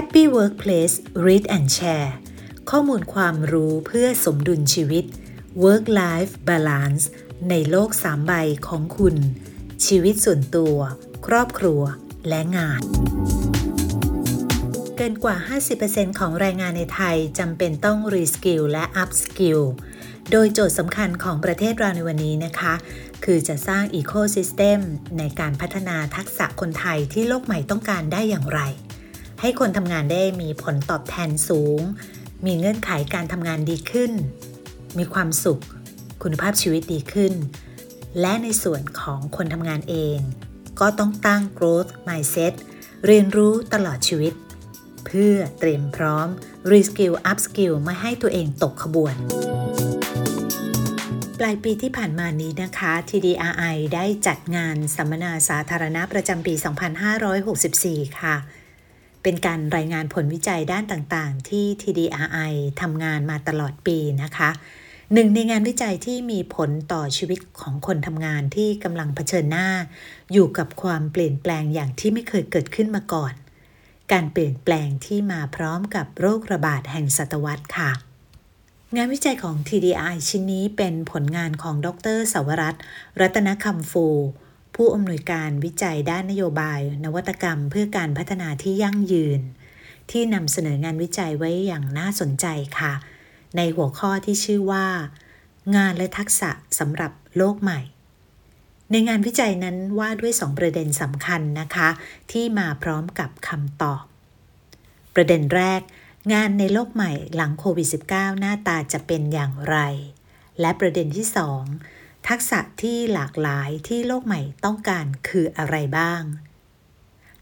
Happy Workplace Read and Share ข้อมูลความรู้เพื่อสมดุลชีวิต Work Life Balance ในโลกสามใบของคุณ ชีวิตส่วนตัว ครอบครัว และงาน เกินกว่า 50%ของแรงงานในไทยจำเป็นต้อง reskill และ upskill โดยโจทย์สำคัญของประเทศเราในวันนี้นะคะ คือจะสร้าง ecosystemในการพัฒนาทักษะคนไทยที่โลกใหม่ต้องการได้อย่างไร ให้คนทำงานได้มีผลตอบแทนสูง มีเงื่อนไขการทำงานดีขึ้น มีความสุข คุณภาพชีวิตดีขึ้น และในส่วนของคนทำงานเอง ก็ต้องตั้ง growth mindset เรียนรู้ตลอดชีวิต เพื่อเตรียมพร้อม reskill upskill ไม่ให้ตัวเองตกขบวนปลายปีที่ผ่านมานี้นะคะ TDRI ได้จัดงานสัมมนาสาธารณะประจำปี 2564 ค่ะ เป็นการรายงานผลวิจัยด้านต่างๆ ที่ TDRI ทำงานมาตลอดปีนะคะหนึ่งในงานวิจัยที่มีผลต่อชีวิตของคนทำงานที่กำลังเผชิญหน้า อยู่กับความเปลี่ยนแปลงอย่างที่ไม่เคยเกิดขึ้นมาก่อน การเปลี่ยนแปลงที่มาพร้อมกับโรคระบาดแห่งศตวรรษค่ะ งานวิจัยของ TDI ชิ้นนี้เป็นผลงานของดรสวรัตน์รัตนคำฟู ผู้อำนวยการวิจัยด้านนโยบาย นวัตกรรมเพื่อการพัฒนาที่ยั่งยืน ที่นำเสนองานวิจัยไว้อย่างน่าสนใจค่ะ ในหัวข้อที่ชื่อว่า งานและทักษะสำหรับโลกใหม่ ในงานวิจัยนั้นว่าด้วย 2 ประเด็นสำคัญนะคะ ที่มาพร้อมกับคำตอบ ประเด็นแรก งานในโลกใหม่หลังโควิด -19 หน้าตาจะเป็นอย่างไร และประเด็นที่ 2 ทักษะที่หลากหลายที่โลกใหม่ต้องการคืออะไรบ้าง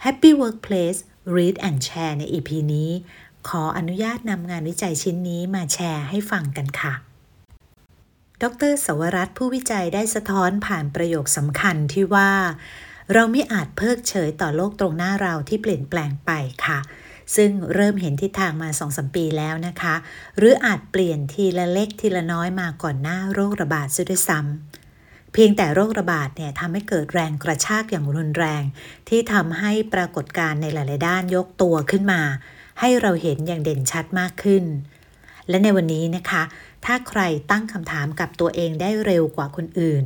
Happy Workplace Read and Share ใน EP นี้ ขออนุญาตนำงานวิจัยชิ้นนี้มาแชร์ให้ฟังกันค่ะ ดรสวรัตผู้วิจัยได้สะท้อนผ่านประโยคสำคัญที่ว่า เราไม่อาจเพิกเฉยต่อโลกตรงหน้าเราที่เปลี่ยนแปลงไปค่ะ ซึ่งเริ่มเห็นทิศทางมาสองสมปีแล้วนะคะ หรืออาจเปลี่ยนทีละเล็กทีละน้อยมาก่อนหน้าโรคระบาดซะด้วยซ้ำเพียงแต่โรคระบาดเนี่ยทำให้เกิดแรงกระชากอย่างรุนแรง ที่ทำให้ปรากฏการณ์ในหลาย ๆ ด้านยกตัวขึ้นมา ให้เราเห็นอย่างเด่นชัดมากขึ้น และในวันนี้นะคะ ถ้าใครตั้งคำถามกับตัวเองได้เร็วกว่าคนอื่น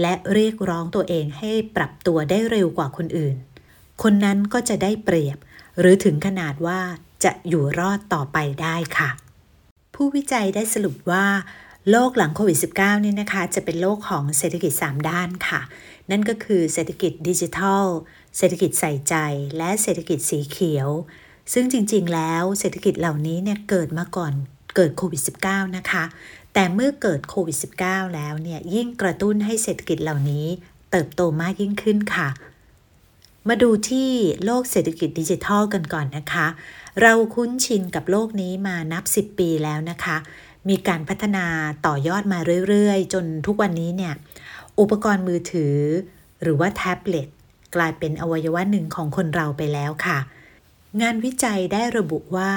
และเรียกร้องตัวเองให้ปรับตัวได้เร็วกว่าคนอื่น คนนั้นก็จะได้เปรียบ หรือถึงขนาดว่าจะอยู่รอดต่อไปได้ค่ะ ผู้วิจัยได้สรุปว่าโลกหลังโควิด -19 นี่นะคะ จะเป็นโลกของเศรษฐกิจ 3 ด้านค่ะ นั่นก็คือเศรษฐกิจดิจิทัล เศรษฐกิจใส่ใจ และเศรษฐกิจสีเขียว ซึ่งจริงๆ แล้วเศรษฐกิจเหล่านี้เนี่ยเกิดมาก่อนเกิดโควิด -19 นะคะ แต่เมื่อเกิดโควิด -19 แล้วเนี่ยยิ่งกระตุ้นให้เศรษฐกิจเหล่านี้เติบโตมากยิ่งขึ้นค่ะ มาดูที่โลกเศรษฐกิจดิจิทัลกันก่อนนะคะ เราคุ้นชินกับโลกนี้มานับ 10 ปีแล้วนะคะ มีการพัฒนาต่อยอดมาเรื่อยๆ จนทุกวันนี้เนี่ย อุปกรณ์มือถือ หรือว่าแท็บเล็ตกลายเป็นอวัยวะหนึ่งของคนเราไปแล้วค่ะ งานวิจัยได้ระบุว่า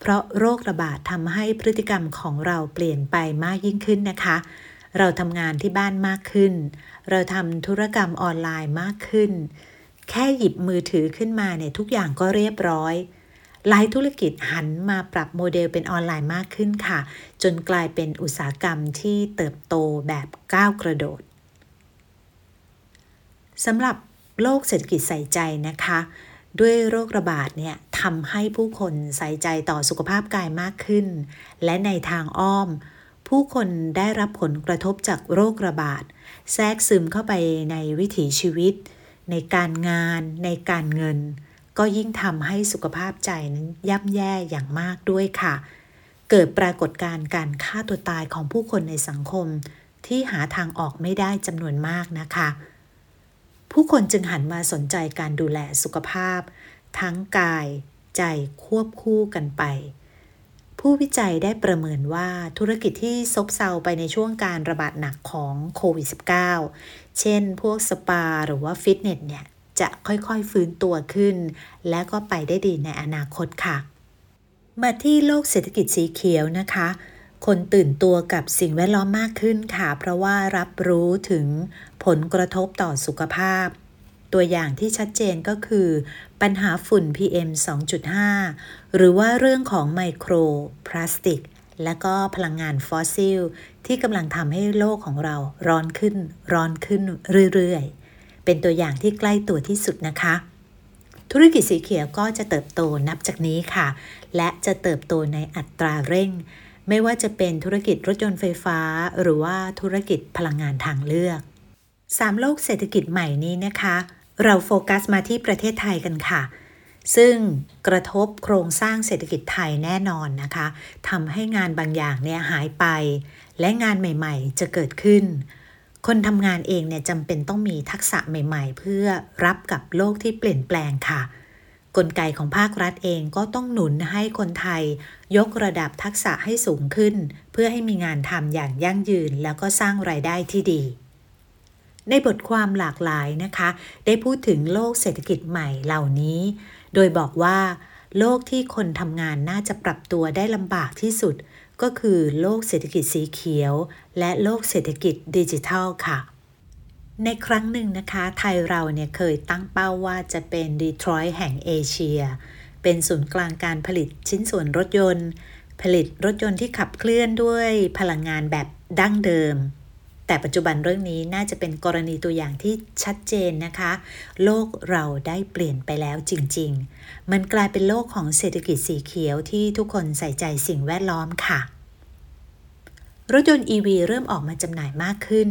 เพราะโรคระบาดทำให้พฤติกรรมของเราเปลี่ยนไปมากยิ่งขึ้นนะคะ เราทำงานที่บ้านมากขึ้น เราทำธุรกรรมออนไลน์มากขึ้น แค่หยิบมือถือขึ้นมาเนี่ยทุกอย่างก็เรียบร้อยหลายธุรกิจหันมาปรับโมเดลเป็นออนไลน์มากขึ้นค่ะ จนกลายเป็นอุตสาหกรรมที่เติบโตแบบก้าวกระโดดสำหรับโลกเศรษฐกิจใส่ใจนะคะ ด้วยโรคระบาดเนี่ยทำให้ผู้คนใส่ใจต่อสุขภาพกายมากขึ้น และในทางอ้อม ผู้คนได้รับผลกระทบจากโรคระบาด แทรกซึมเข้าไปในวิถีชีวิต ในการงาน ในการเงิน ก็ยิ่งทำให้สุขภาพใจนั้นย่ำแย่อย่างมากด้วยค่ะ เกิดปรากฏการณ์การฆ่าตัวตายของผู้คนในสังคม ที่หาทางออกไม่ได้จำนวนมากนะคะ ผู้คนจึงหันมาสนใจการดูแลสุขภาพ ทั้งกาย ใจควบคู่กันไป ผู้วิจัยได้ประเมินว่าธุรกิจที่ซบเซาไปในช่วงการระบาดหนักของโควิด -19 เช่นพวกสปาหรือว่าฟิตเนสเนี่ยจะค่อยๆฟื้นตัวขึ้น และก็ไปได้ดีในอนาคตค่ะ มาที่โลกเศรษฐกิจสีเขียวนะคะ คนตื่นตัวกับสิ่งแวดล้อมมากขึ้นค่ะ เพราะว่ารับรู้ถึงผลกระทบต่อสุขภาพ ตัวอย่างที่ชัดเจนก็คือ ปัญหาฝุ่น PM 2.5 หรือว่าเรื่องของไมโครพลาสติก และก็พลังงานฟอสซิล ที่กำลังทำให้โลกของเราร้อนขึ้น ร้อนขึ้นเรื่อยๆ เป็นตัวอย่างที่ใกล้ตัวที่สุดนะคะ ธุรกิจสีเขียวก็จะเติบโตนับจากนี้ค่ะ และจะเติบโตในอัตราเร่งไม่ว่าจะเป็นธุรกิจรถยนต์ไฟฟ้า หรือว่าธุรกิจพลังงานทางเลือกสามโลกเศรษฐกิจใหม่นี้นะคะ เราโฟกัสมาที่ประเทศไทยกันค่ะ ซึ่งกระทบโครงสร้างเศรษฐกิจไทยแน่นอนนะคะทำให้งานบางอย่างเนี่ยหายไป และงานใหม่ๆ จะเกิดขึ้น คนทำงานเองเนี่ยจำเป็นต้องมีทักษะใหม่ๆ เพื่อรับกับโลกที่เปลี่ยนแปลงค่ะกลไกของภาครัฐเองก็ต้องหนุนให้คนไทย ยกระดับทักษะให้สูงขึ้น เพื่อให้มีงานทำอย่างยั่งยืนแล้วก็สร้างรายได้ที่ดี ในบทความหลากหลายนะคะ ได้พูดถึงโลกเศรษฐกิจใหม่เหล่านี้ โดยบอกว่า โลกที่คนทำงานน่าจะปรับตัวได้ลำบากที่สุด ก็คือโลกเศรษฐกิจสีเขียว และโลกเศรษฐกิจดิจิทัลค่ะ ในครั้งหนึ่งนะคะ ไทยเราเนี่ยเคยตั้งเป้าว่าจะเป็นดีทรอยต์แห่งเอเชีย เป็นศูนย์กลางการผลิตชิ้นส่วนรถยนต์ ผลิตรถยนต์ที่ขับเคลื่อนด้วยพลังงานแบบดั้งเดิม แต่ปัจจุบันเรื่องนี้น่าจะเป็นกรณีตัวอย่างที่ชัดเจนนะคะ โลกเราได้เปลี่ยนไปแล้วจริง ๆ มันกลายเป็นโลกของเศรษฐกิจสีเขียวที่ทุกคนใส่ใจสิ่งแวดล้อมค่ะ รถยนต์ EV เริ่มออกมาจำหน่ายมากขึ้น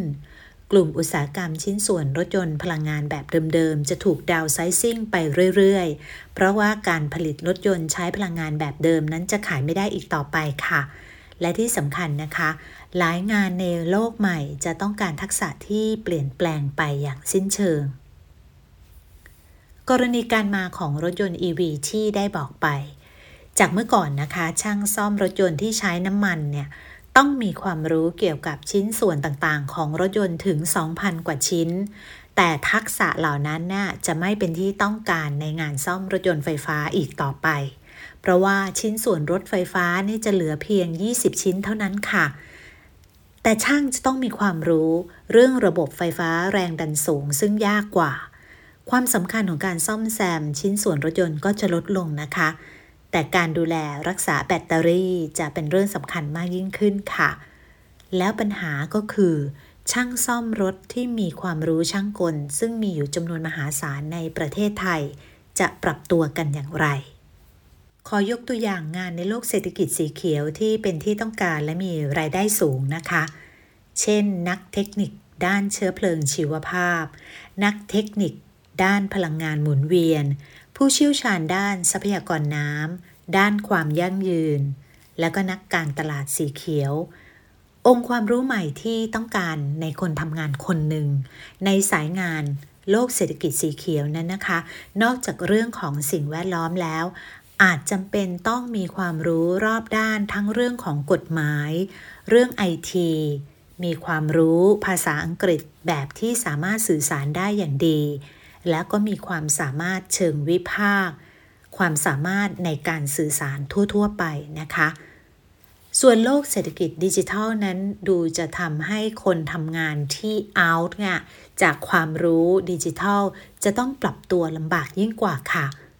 กลุ่มอุตสาหกรรมชิ้นส่วนรถยนต์พลังงานแบบเดิมๆ จะถูกดาวไซซิ่งไปเรื่อยๆ เพราะว่าการผลิตรถยนต์ใช้พลังงานแบบเดิมนั้นจะขายไม่ได้อีกต่อไปค่ะ และที่สำคัญนะคะ หลายงานในโลกใหม่จะต้องการทักษะที่เปลี่ยนแปลงไปอย่างสิ้นเชิง กรณีการมาของรถยนต์ EV ที่ได้บอกไป จากเมื่อก่อนนะคะ ช่างซ่อมรถยนต์ที่ใช้น้ำมันเนี่ยต้องมีความรู้เกี่ยวกับชิ้นส่วนต่างๆ ของรถยนต์ถึง 2,000 กว่าชิ้น แต่ทักษะเหล่านั้นน่ะจะไม่เป็นที่ต้องการในงานซ่อมรถยนต์ไฟฟ้าอีกต่อไป เพราะว่าชิ้นส่วนรถไฟฟ้านี่จะเหลือเพียง 20 ชิ้นเท่านั้นค่ะ แต่ช่างจะต้องมีความรู้เรื่องระบบไฟฟ้าแรงดันสูงซึ่งยากกว่า ความสำคัญของการซ่อมแซม ชิ้นส่วนรถยนต์ก็จะลดลงนะคะ แต่การดูแลรักษาแบตเตอรี่จะเป็นเรื่องสำคัญมากยิ่งขึ้นค่ะ แล้วปัญหาก็คือ ช่างซ่อมรถที่มีความรู้ช่างกล ซึ่งมีอยู่จำนวนมหาศาลในประเทศไทย จะปรับตัวกันอย่างไร ขอยกตัวอย่างงานในโลกเศรษฐกิจสีเขียวที่เป็นที่ต้องการและมีรายได้สูงนะคะ เช่น นักเทคนิคด้านเชื้อเพลิงชีวภาพ นักเทคนิค ด้านพลังงานหมุนเวียน ผู้เชี่ยวชาญด้านทรัพยากรน้ำด้านความยั่งยืน แล้วก็นักการตลาดสีเขียว องค์ความรู้ใหม่ที่ต้องการในคนทำงานคนหนึ่ง ในสายงานโลกเศรษฐกิจสีเขียวนั้นนะคะ นอกจากเรื่องของสิ่งแวดล้อมแล้ว อาจจำเป็นต้องมีความรู้รอบด้านทั้งเรื่องของกฎหมาย เรื่องไอที มีความรู้ภาษาอังกฤษแบบที่สามารถสื่อสารได้อย่างดี แล้วก็มีความสามารถเชิงวิพากษ์ความสามารถในการสื่อสารทั่ว ๆ ไปนะคะ ส่วนโลกเศรษฐกิจดิจิทัลนั้นดูจะทำให้คนทำงานที่ out เนี่ยจากความรู้ดิจิทัลจะต้องปรับตัวลำบากยิ่งกว่าค่ะเ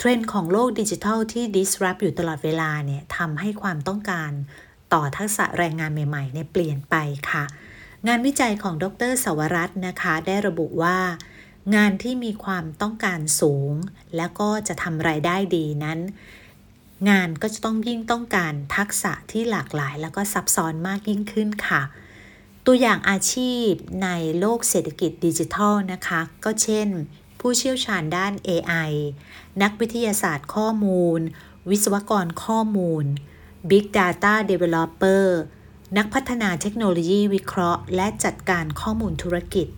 เทรนด์ของโลกดิจิทัลที่ disrupt อยู่ตลอดเวลาเนี่ยทำให้ความต้องการต่อทักษะแรงงานใหม่ๆเนี่ยเปลี่ยนไปค่ะ งานวิจัยของดรสวรัตน์นะคะ ได้ระบุว่า งานที่มีความต้องการสูง แล้วก็จะทำรายได้ดีนั้น งานก็จะต้องยิ่งต้องการทักษะที่หลากหลาย แล้วก็ซับซ้อนมากยิ่งขึ้นค่ะ ตัวอย่างอาชีพในโลกเศรษฐกิจดิจิทัลนะคะ ก็เช่น ผู้เชี่ยวชาญด้าน AI นักวิทยาศาสตร์ข้อมูล วิศวกรข้อมูล Big Data Developer นักพัฒนาเทคโนโลยีวิเคราะห์ และจัดการข้อมูลธุรกิจ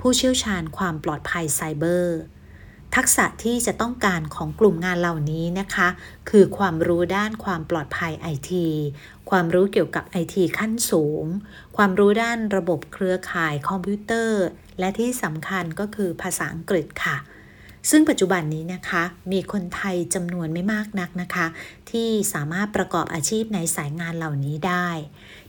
ผู้เชี่ยวชาญความปลอดภัยไซเบอร์ ทักษะที่จะต้องการของกลุ่มงานเหล่านี้นะคะ คือความรู้ด้านความปลอดภัยไอทีความรู้เกี่ยวกับไอทีขั้นสูง ความรู้ด้านระบบเครือข่ายคอมพิวเตอร์ และที่สำคัญก็คือภาษาอังกฤษค่ะ ซึ่งปัจจุบันนี้นะคะ มีคนไทยจำนวนไม่มากนักนะคะ ที่สามารถประกอบอาชีพในสายงานเหล่านี้ได้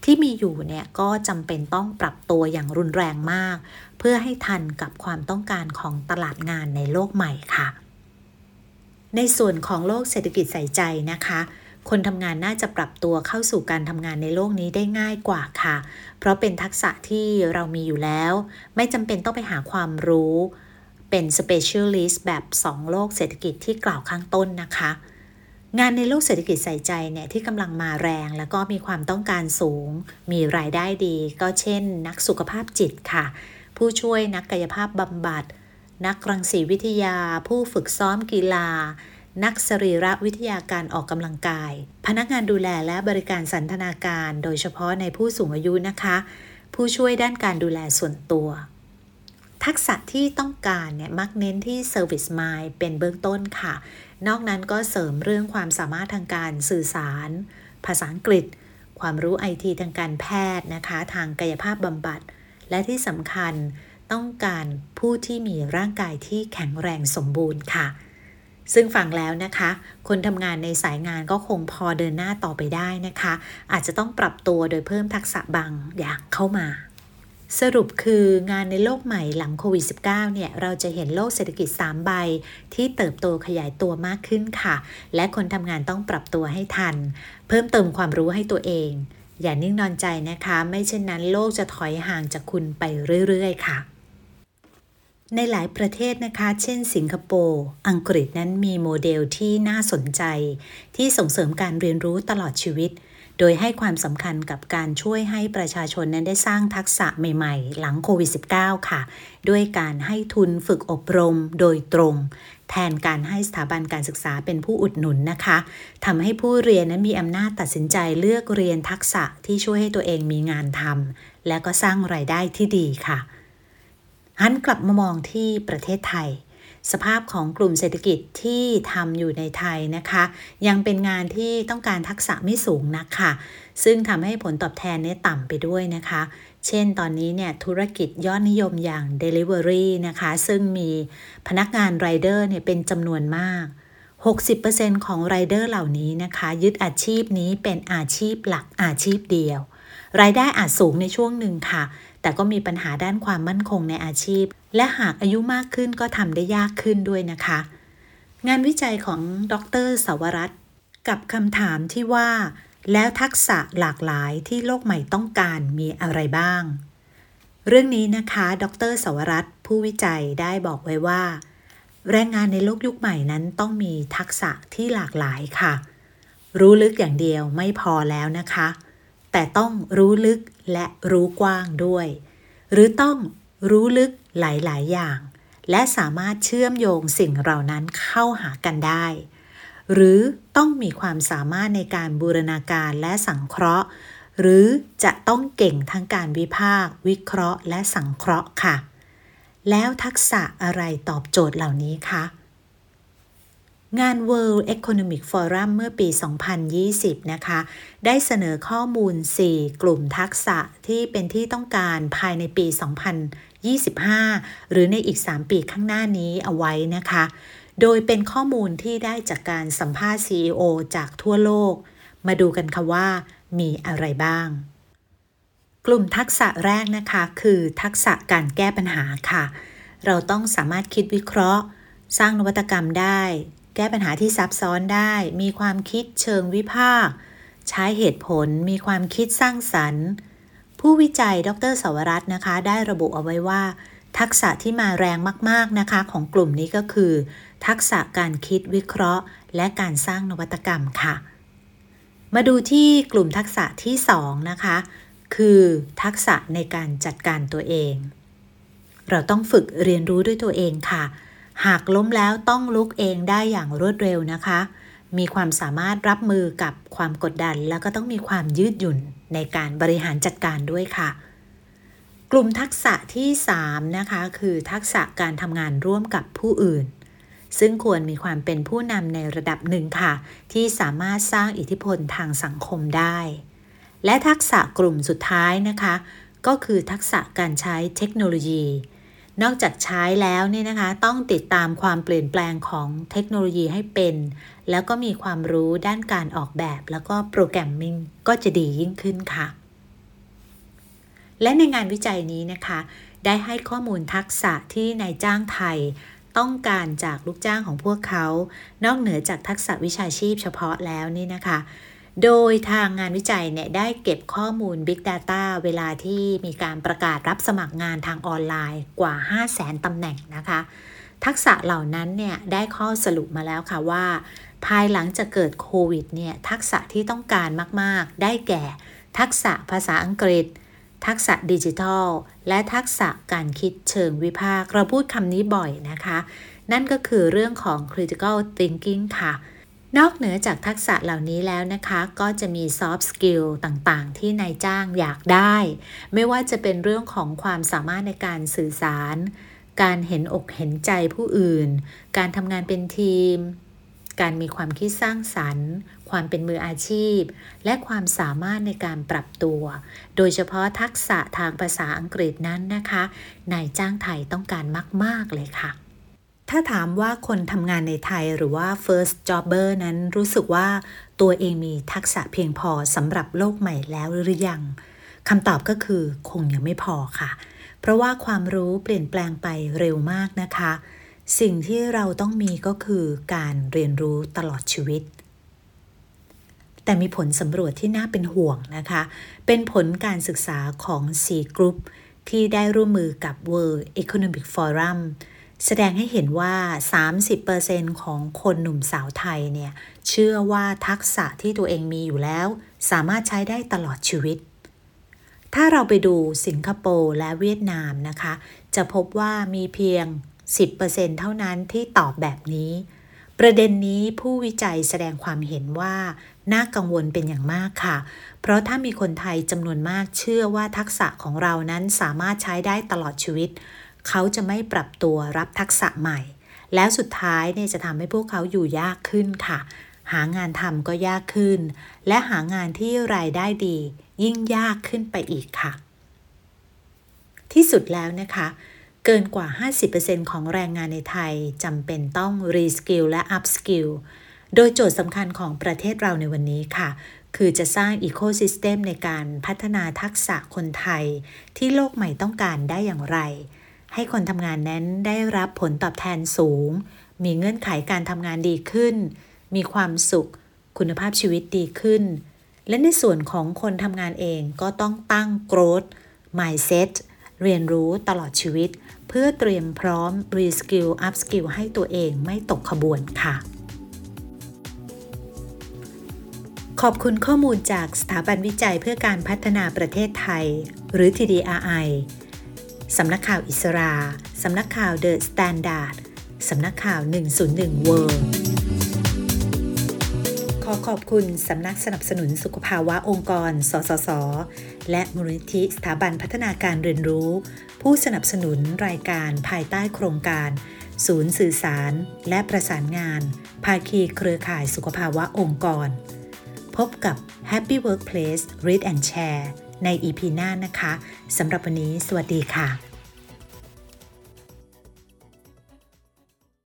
ที่มีอยู่เนี่ยก็จำเป็นต้องปรับตัวอย่างรุนแรงมาก เพื่อให้ทันกับความต้องการของตลาดงานในโลกใหม่ค่ะ ในส่วนของโลกเศรษฐกิจใส่ใจนะคะ คนทำงานน่าจะปรับตัวเข้าสู่การทำงานในโลกนี้ได้ง่ายกว่าค่ะ เพราะเป็นทักษะที่เรามีอยู่แล้ว ไม่จำเป็นต้องไปหาความรู้ เป็น specialist แบบ 2 โลกเศรษฐกิจที่กล่าวข้างต้นนะคะ งานในโลกเศรษฐกิจใส่ใจเนี่ยที่กำลังมาแรงแล้วก็มีความต้องการสูง มีรายได้ดี ก็เช่น นักสุขภาพจิตค่ะ ผู้ช่วยนักกายภาพบำบัด นักรังสีวิทยา ผู้ฝึกซ้อมกีฬา นักสรีรวิทยาการออกกำลังกาย พนักงานดูแลและบริการสันทนาการ โดยเฉพาะในผู้สูงอายุนะคะ ผู้ช่วยด้านการดูแลส่วนตัว ทักษะที่ต้องการเนี่ยมักเน้นที่ Service Mind เป็นเบื้องต้นค่ะ นอกนั้นก็เสริมเรื่องความสามารถทางการสื่อสาร ภาษาอังกฤษ ความรู้ไอทีทางการแพทย์นะคะ ทางกายภาพบำบัด และที่สำคัญต้องการผู้ที่มีร่างกายที่แข็งแรงสมบูรณ์ค่ะ ซึ่งฟังแล้วนะคะ คนทำงานในสายงานก็คงพอเดินหน้าต่อไปได้นะคะ อาจจะต้องปรับตัวโดยเพิ่มทักษะบางอย่างเข้ามา สรุปคืองานในโลกใหม่หลังโควิด -19 เนี่ย เราจะเห็นโลกเศรษฐกิจ 3 ใบ ที่เติบโตขยายตัวมากขึ้นค่ะ และคนทำงานต้องปรับตัวให้ทัน เพิ่มเติมความรู้ให้ตัวเอง อย่านิ่งนอนใจนะคะ ไม่เช่นนั้นโลกจะถอยห่างจากคุณไปเรื่อย ๆ ค่ะ ในหลายประเทศนะคะ เช่น สิงคโปร์ อังกฤษนั้นมีโมเดลที่น่าสนใจ ที่ส่งเสริมการเรียนรู้ตลอดชีวิต โดยให้ความสำคัญกับการช่วยให้ประชาชนนั้นได้สร้างทักษะใหม่ๆ หลังโควิด -19 ค่ะ ด้วยการให้ทุนฝึกอบรมโดยตรง แทนการให้สถาบันการศึกษาเป็นผู้อุดหนุนนะคะทำให้ผู้เรียนนั้นมีอำนาจตัดสินใจเลือกเรียนทักษะที่ช่วยให้ตัวเองมีงานทำและก็สร้างไรายได้ที่ดีค่ะ หันกลับมามองที่ประเทศไทย สภาพของกลุ่มเศรษฐกิจที่ทำอยู่ในไทยนะคะ ยังเป็นงานที่ต้องการทักษะไม่สูงนักค่ะซึ่งทำให้ผลตอบแทนเนี่ยต่ำไปด้วยนะคะ เช่นตอนนี้เนี่ยธุรกิจยอดนิยมอย่าง Delivery นะคะ ซึ่งมีพนักงานไรเดอร์เนี่ยเป็นจำนวนมาก 60%ของไรเดอร์เหล่านี้นะคะ ยึดอาชีพนี้เป็นอาชีพหลักอาชีพเดียว รายได้อาจสูงในช่วงหนึ่งค่ะ แต่ก็มีปัญหาด้านความมั่นคงในอาชีพ และหากอายุมากขึ้นก็ทำได้ยากขึ้นด้วยนะคะ งานวิจัยของดรสวรัตกับคำถามที่ว่า แล้วทักษะหลากหลายที่โลกใหม่ต้องการมีอะไรบ้าง เรื่องนี้นะคะ ดรสวรัตผู้วิจัยได้บอกไว้ว่า แรงงานในโลกยุคใหม่นั้นต้องมีทักษะที่หลากหลายค่ะ รู้ลึกอย่างเดียวไม่พอแล้วนะคะ แต่ต้องรู้ลึกและรู้กว้างด้วย หรือต้องรู้ลึกหลาย ๆ อย่าง และสามารถเชื่อมโยงสิ่งเหล่านั้นเข้าหากันได้ หรือต้องมีความสามารถในการบูรณาการและสังเคราะห์ หรือจะต้องเก่งทั้งการวิพากษ์วิเคราะห์ และสังเคราะห์ค่ะ แล้วทักษะอะไรตอบโจทย์เหล่านี้คะ งาน World Economic Forum เมื่อปี 2020 นะคะ ได้เสนอข้อมูล 4 กลุ่มทักษะที่เป็นที่ต้องการภายในปี 2025 หรือในอีก 3 ปีข้างหน้านี้เอาไว้นะคะ โดยเป็นข้อมูลที่ได้จากการสัมภาษณ์ CEO จากทั่วโลก มาดูกันค่ะว่ามีอะไรบ้าง กลุ่มทักษะแรกนะคะ คือทักษะการแก้ปัญหาค่ะ เราต้องสามารถคิดวิเคราะห์ สร้างนวัตกรรมได้ แก้ปัญหาที่ซับซ้อนได้ มีความคิดเชิงวิพากษ์ใช้เหตุผล มีความคิดสร้างสรรค์ ผู้วิจัยดรสวรัตน์นะคะ ได้ระบุเอาไว้ว่า ทักษะที่มาแรงมาก ๆนะคะ ของกลุ่มนี้ก็คือ ทักษะการคิดวิเคราะห์ และการสร้างนวัตกรรมค่ะ มาดูที่กลุ่มทักษะที่ 2 นะคะ คือ ทักษะในการจัดการตัวเอง เราต้องฝึกเรียนรู้ด้วยตัวเองค่ะ หากล้มแล้วต้องลุกเองได้อย่างรวดเร็วนะคะ มีความสามารถรับมือกับความกดดัน แล้วก็ต้องมีความยืดหยุ่นในการบริหารจัดการด้วยค่ะ กลุ่มทักษะที่ 3 นะคะ คือทักษะการทำงานร่วมกับผู้อื่น ซึ่งควรมีความเป็นผู้นำในระดับหนึ่งค่ะ ที่สามารถสร้างอิทธิพลทางสังคมได้ และทักษะกลุ่มสุดท้ายนะคะ ก็คือทักษะการใช้เทคโนโลยี นอกจากใช้แล้วเนี่ยนะคะ ต้องติดตามความเปลี่ยนแปลงของเทคโนโลยีให้เป็น แล้วก็มีความรู้ด้านการออกแบบ แล้วก็โปรแกรมมิ่งก็จะดียิ่งขึ้นค่ะ และในงานวิจัยนี้นะคะ ได้ให้ข้อมูลทักษะที่นายจ้างไทยต้องการจากลูกจ้างของพวกเขา นอกเหนือจากทักษะวิชาชีพเฉพาะแล้วนี่นะคะ โดยทางงานวิจัยเนี่ยได้เก็บข้อมูล Big Data เวลาที่มีการประกาศรับสมัครงานทางออนไลน์กว่า 5 0 0แสนตำแหน่งนะคะ ทักษะเหล่านั้นเนี่ยได้ข้อสรุปมาแล้วค่ะว่า ภายหลังจะเกิดโควิดเนี่ยทักษะที่ต้องการมาก ๆ ได้แก่ ทักษะภาษาอังกฤษ ทักษะดิจิทัล และทักษะการคิดเชิงวิพากษ์เราพูดคำนี้บ่อยนะคะ นั่นก็คือเรื่องของ critical thinking ค่ะ นอกเหนือจากทักษะเหล่านี้แล้วนะคะ ก็จะมี soft skill ต่างๆ ที่นายจ้างอยากได้ ไม่ว่าจะเป็นเรื่องของความสามารถในการสื่อสาร การเห็นอกเห็นใจผู้อื่น การทำงานเป็นทีม การมีความคิดสร้างสรรค์ ความเป็นมืออาชีพ และความสามารถในการปรับตัว โดยเฉพาะทักษะทางภาษาอังกฤษนั้นนะคะ นายจ้างไทยต้องการมาก ๆ เลยค่ะ ถ้าถามว่าคนทำงานในไทยหรือว่า first jobber นั้นรู้สึกว่าตัวเองมีทักษะเพียงพอสำหรับโลกใหม่แล้วหรือยังคำตอบก็คือคงยังไม่พอค่ะ เพราะว่าความรู้เปลี่ยนแปลงไปเร็วมากนะคะ สิ่งที่เราต้องมีก็คือการเรียนรู้ตลอดชีวิต แต่มีผลสำรวจที่น่าเป็นห่วงนะคะ เป็นผลการศึกษาของ C Group ที่ได้ร่วมมือกับ World Economic Forum แสดงให้เห็นว่า 30%ของคนหนุ่มสาวไทยเนี่ย เชื่อว่าทักษะที่ตัวเองมีอยู่แล้ว สามารถใช้ได้ตลอดชีวิต ถ้าเราไปดูสิงคโปร์และเวียดนามนะคะ จะพบว่ามีเพียง 10%เท่านั้นที่ตอบแบบนี้ ประเด็นนี้ผู้วิจัยแสดงความเห็นว่า น่ากังวลเป็นอย่างมากค่ะ เพราะถ้ามีคนไทยจำนวนมากเชื่อว่าทักษะของเรานั้นสามารถใช้ได้ตลอดชีวิต เขาจะไม่ปรับตัวรับทักษะใหม่ แล้วสุดท้ายเนี่ยจะทำให้พวกเขาอยู่ยากขึ้นค่ะ หางานทำก็ยากขึ้น และหางานที่รายได้ดี ยิ่งยากขึ้นไปอีกค่ะ ที่สุดแล้วนะคะ เกินกว่า 50%ของแรงงานในไทยจำเป็นต้อง reskill และ upskill โดยโจทย์สำคัญของประเทศเราในวันนี้ค่ะ คือจะสร้าง ecosystem ในการพัฒนาทักษะคนไทย ที่โลกใหม่ต้องการได้อย่างไร ให้คนทำงานนั้นได้รับผลตอบแทนสูง มีเงื่อนไขการทำงานดีขึ้น มีความสุข คุณภาพชีวิตดีขึ้น และในส่วนของคนทำงานเองก็ต้องตั้ง growth mindset เรียนรู้ตลอดชีวิต เพื่อเตรียมพร้อม reskill upskill ให้ตัวเองไม่ตกขบวนค่ะ ขอบคุณข้อมูลจากสถาบันวิจัยเพื่อการพัฒนาประเทศไทย หรือ TDRI สำนักข่าวอิศรา สำนักข่าว The Standard สำนักข่าว 101 World ขอขอบคุณสำนักสนับสนุนสุขภาวะองค์กร สสส และมูลนิธิสถาบันพัฒนาการเรียนรู้ ผู้สนับสนุนรายการภายใต้โครงการ ศูนย์สื่อสาร และประสานงาน ภาคีเครือข่ายสุขภาวะองค์กร พบกับ Happy Workplace Read and Share ใน EP หน้านะคะสำหรับวันนี้ สวัสดีค่ะ